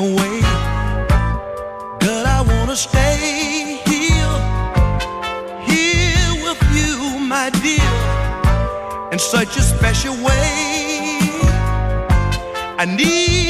away, but I wanna stay here, here with you, my dear, in such a special way. I need.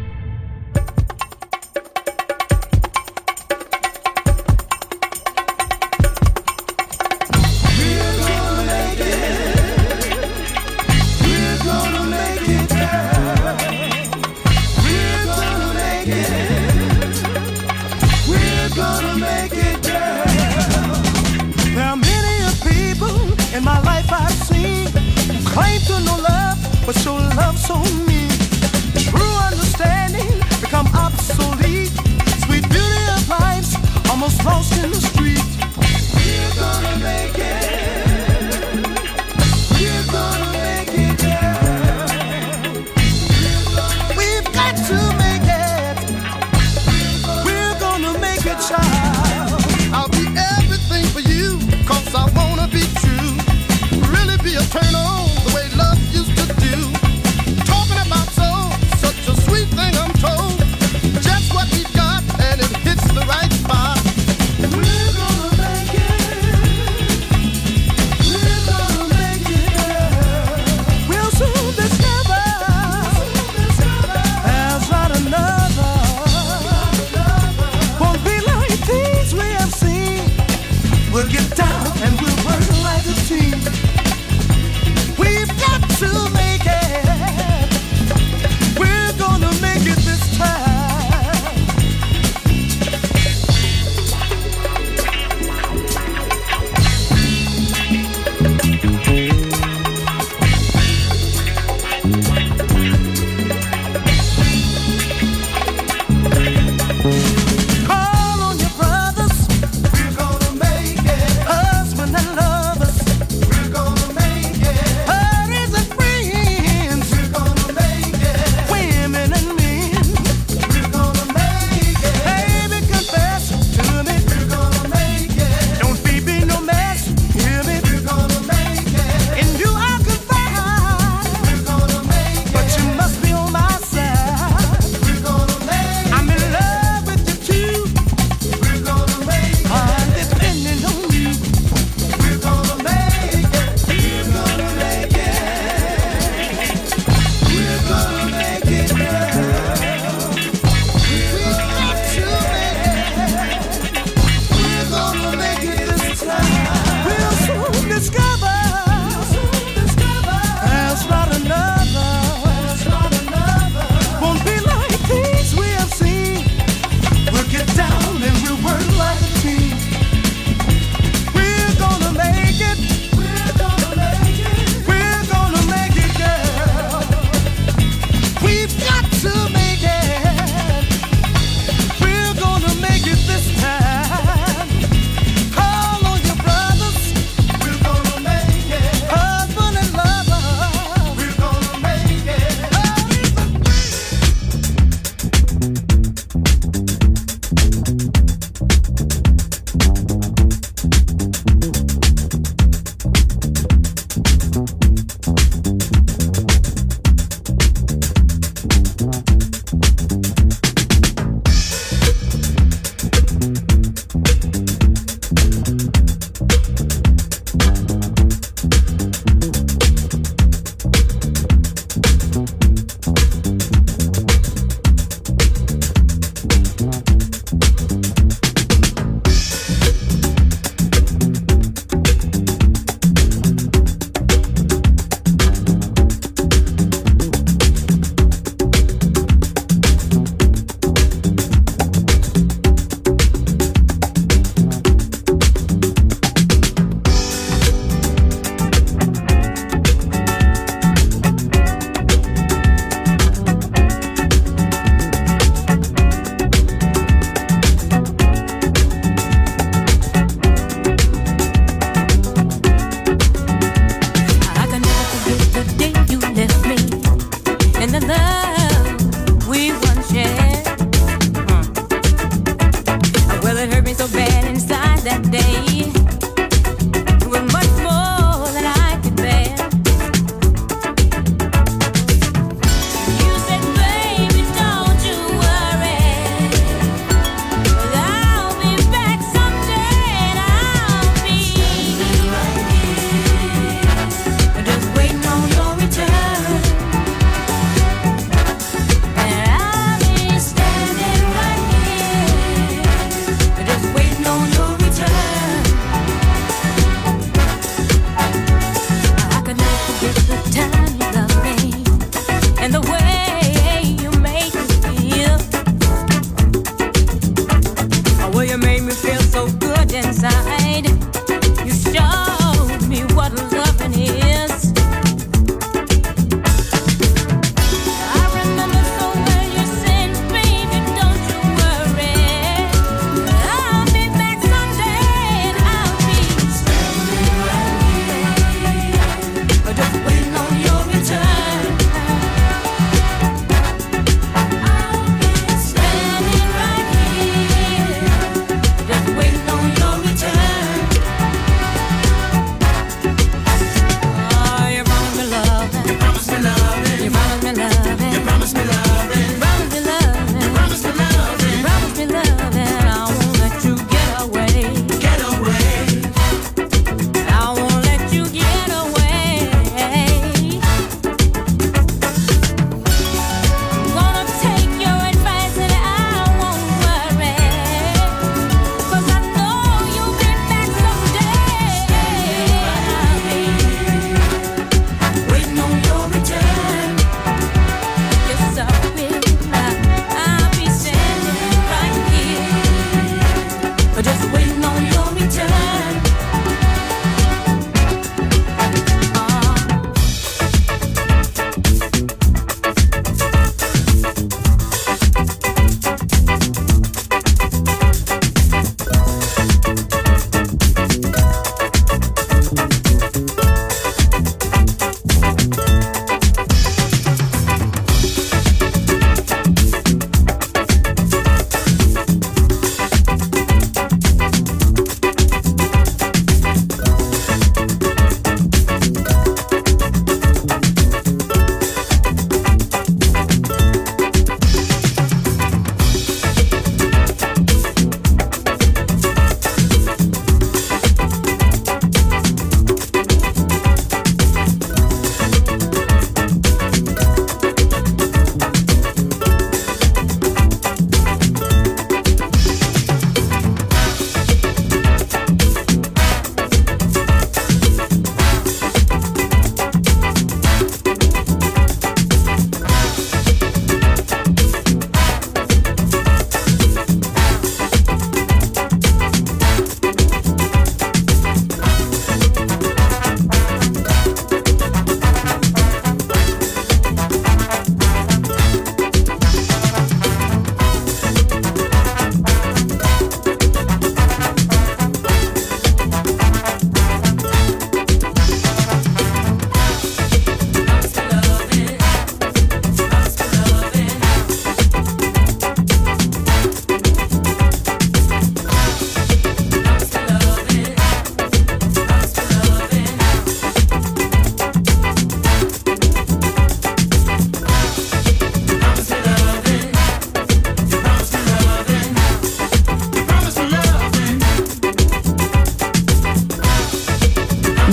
We'll get down and we'll work.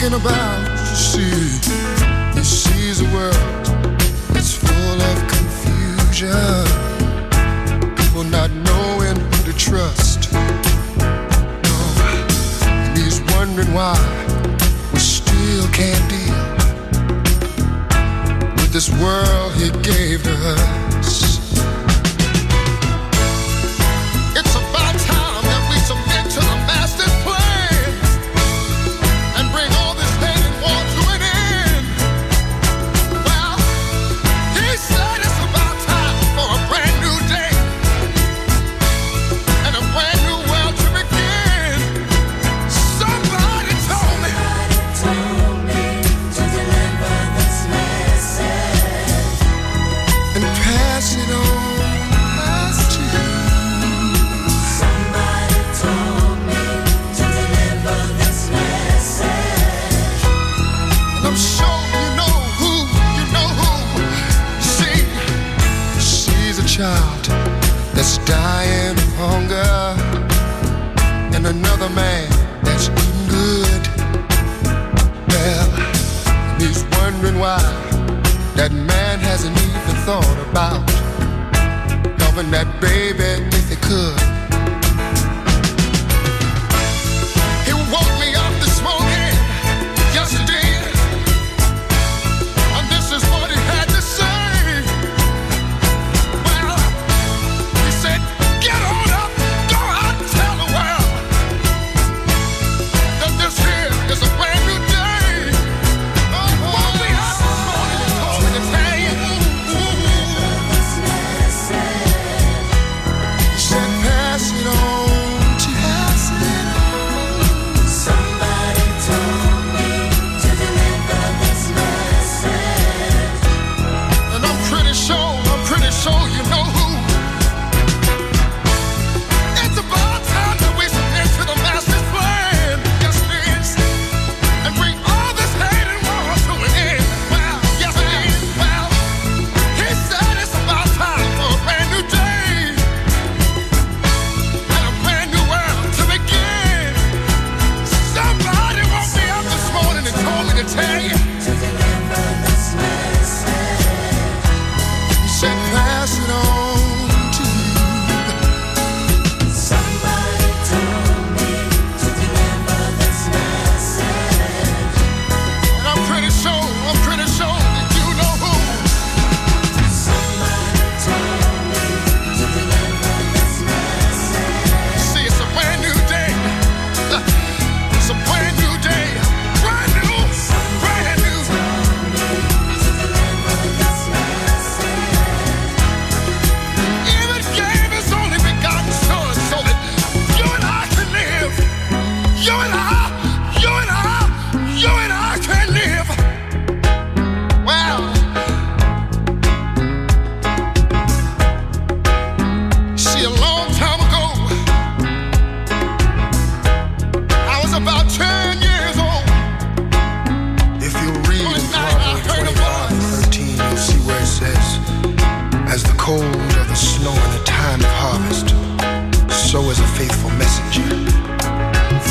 talking about. see, he sees a world that's full of confusion. People not knowing who to trust. No, and he's wondering why we still can't deal with this world he gave to us. harvest, so is a faithful messenger.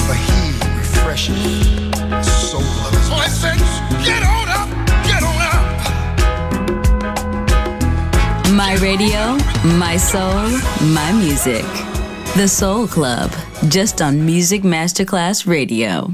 For he refreshes the soul of his get on up, get on up. My radio, my soul, my music. The Soul Club, just on Music Masterclass Radio.